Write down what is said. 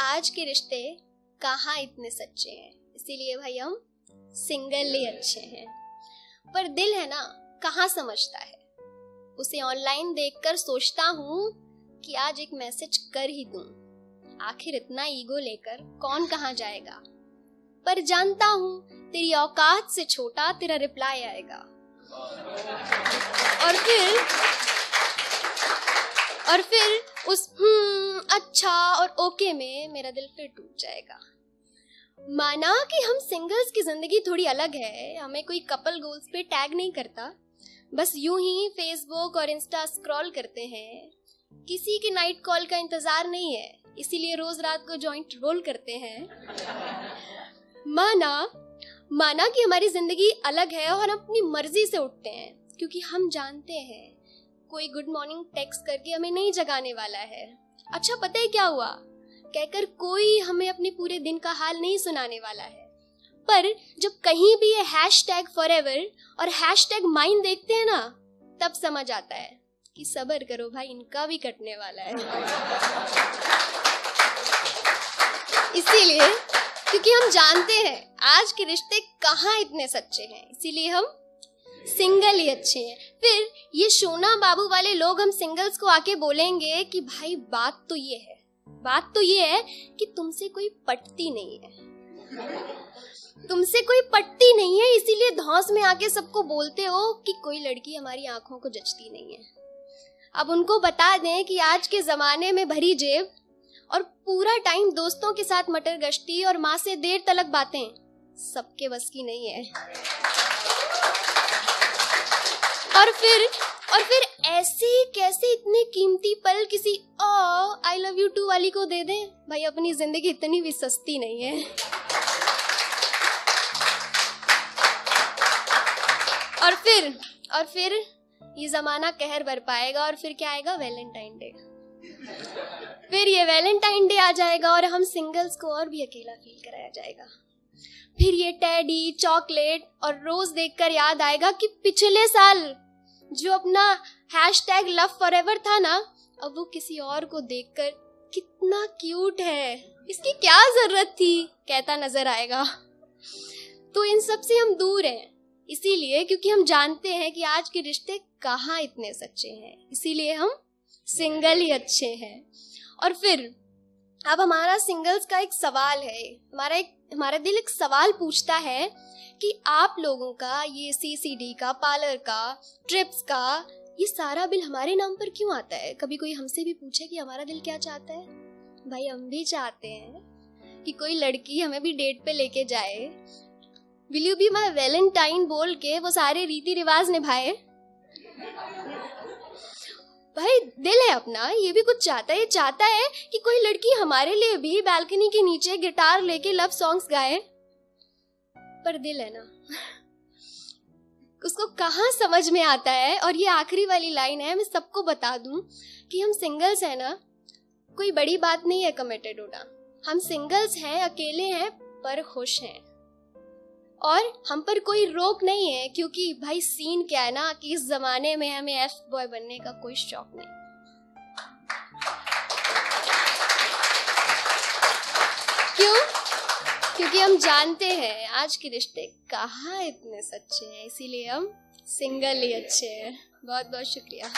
आज के रिश्ते कहाँ इतने सच्चे हैं? इसीलिए भाई हम सिंगल ही अच्छे हैं। पर दिल है ना, कहाँ समझता है? उसे ऑनलाइन देखकर सोचता हूँ कि आज एक मैसेज कर ही दूँ। आखिर इतना ईगो लेकर कौन कहाँ जाएगा? पर जानता हूँ, तेरी औकात से छोटा तेरा रिप्लाई आएगा। और फिर और फिर उस हम्म अच्छा और ओके में मेरा दिल फिर टूट जाएगा। माना कि हम सिंगल्स की ज़िंदगी थोड़ी अलग है, हमें कोई कपल गोल्स पे टैग नहीं करता। बस यूँ ही फेसबुक और इंस्टा स्क्रॉल करते हैं। किसी के नाइट कॉल का इंतज़ार नहीं है, इसीलिए रोज रात को जॉइंट रोल करते हैं। माना माना कि हमारी ज़िंदगी अलग है और हम अपनी मर्ज़ी से उठते हैं, क्योंकि हम जानते हैं। कोई गुड मॉर्निंग टेक्स्ट करके हमें नहीं जगाने वाला है। अच्छा पता है क्या हुआ? कहकर कोई हमें अपने पूरे दिन का हाल नहीं सुनाने वाला है। पर जब कहीं भी ये हैश टैग फॉर एवर और हैश टैग माइंड देखते हैं ना, तब समझ आता है कि सबर करो भाई, इनका भी कटने वाला है। इसीलिए, क्योंकि हम जानते हैं आज के रिश्ते कहाँ इतने सच्चे हैं। इसीलिए हम सिंगल ही अच्छे हैं। फिर ये सोना बाबू वाले लोग हम सिंगल्स को आके बोलेंगे कि भाई बात तो ये है। बात तो ये है कि तुमसे कोई पटती नहीं है। तुमसे कोई पटती नहीं है, इसीलिए धौस में आके सबको बोलते हो कि कोई लड़की हमारी आँखों को जचती नहीं है। अब उनको बता दें कि आज के जमाने में भरी जेब और पूरा टाइम दोस्तों के साथ मटर गश्ती और माँ से देर तलक बातें, सबके बस की नहीं है। और फिर और फिर ऐसे कैसे इतने कीमती पल किसी oh I love you too वाली को दे दें? भाई, अपनी ज़िंदगी इतनी भी सस्ती नहीं है। और फिर और फिर ये जमाना कहर बर पाएगा और फिर क्या आएगा? वैलेंटाइन डे फिर ये वैलेंटाइन डे आ जाएगा और हम सिंगल्स को और भी अकेला फील कराया जाएगा। फिर ये टैडी चॉकलेट और रोज देखकर याद आएगा कि पिछले साल जो अपना hashtag love forever था ना, अब वो किसी और को देखकर कितना क्यूट है। इसकी क्या ज़रूरत थी? कहता नज़र आएगा। तो इन सबसे हम दूर हैं। इसीलिए क्योंकि हम जानते हैं कि आज के रिश्ते कहाँ इतने सच्चे हैं। इसीलिए हम सिंगल ही अच्छे हैं। और फिर अब हमारा सिंगल्स का एक सवाल है। हमारा एक, हमारा दिल एक सवाल पूछता है कि आप लोगों का ये सी सी डी का, पार्लर का, ट्रिप्स का, ये सारा बिल हमारे नाम पर क्यों आता है? कभी कोई हमसे भी पूछे कि हमारा दिल क्या चाहता है? भाई, हम भी चाहते हैं कि कोई लड़की हमें भी डेट पे लेके जाए। Will you be my Valentine बोल के वो सारे रीति रिवाज निभाए? भाई, दिल है अपना, ये भी कुछ चाहता है चाहता है कि कोई लड़की हमारे लिए भी बालकनी के नीचे गिटार लेके लव सॉन्ग्स गाए। पर दिल है ना। उसको कहाँ समझ में आता है? और ये आखिरी वाली लाइन है, मैं सबको बता दूँ कि हम सिंगल्स हैं ना, कोई बड़ी बात नहीं है कमिटेड होना। हम सिंगल्स हैं, अकेले हैं, पर खुश हैं। और हम पर कोई रोक नहीं है, क्योंकि भाई सीन क्या है ना, कि इस जमाने में हमें एफ़ बॉय बनने का कोई शौक नहीं। क्यों? क्योंकि हम जानते हैं, आज के रिश्ते कहाँ इतने सच्चे हैं, इसीलिए हम सिंगल ही अच्छे हैं। बहुत बहुत शुक्रिया।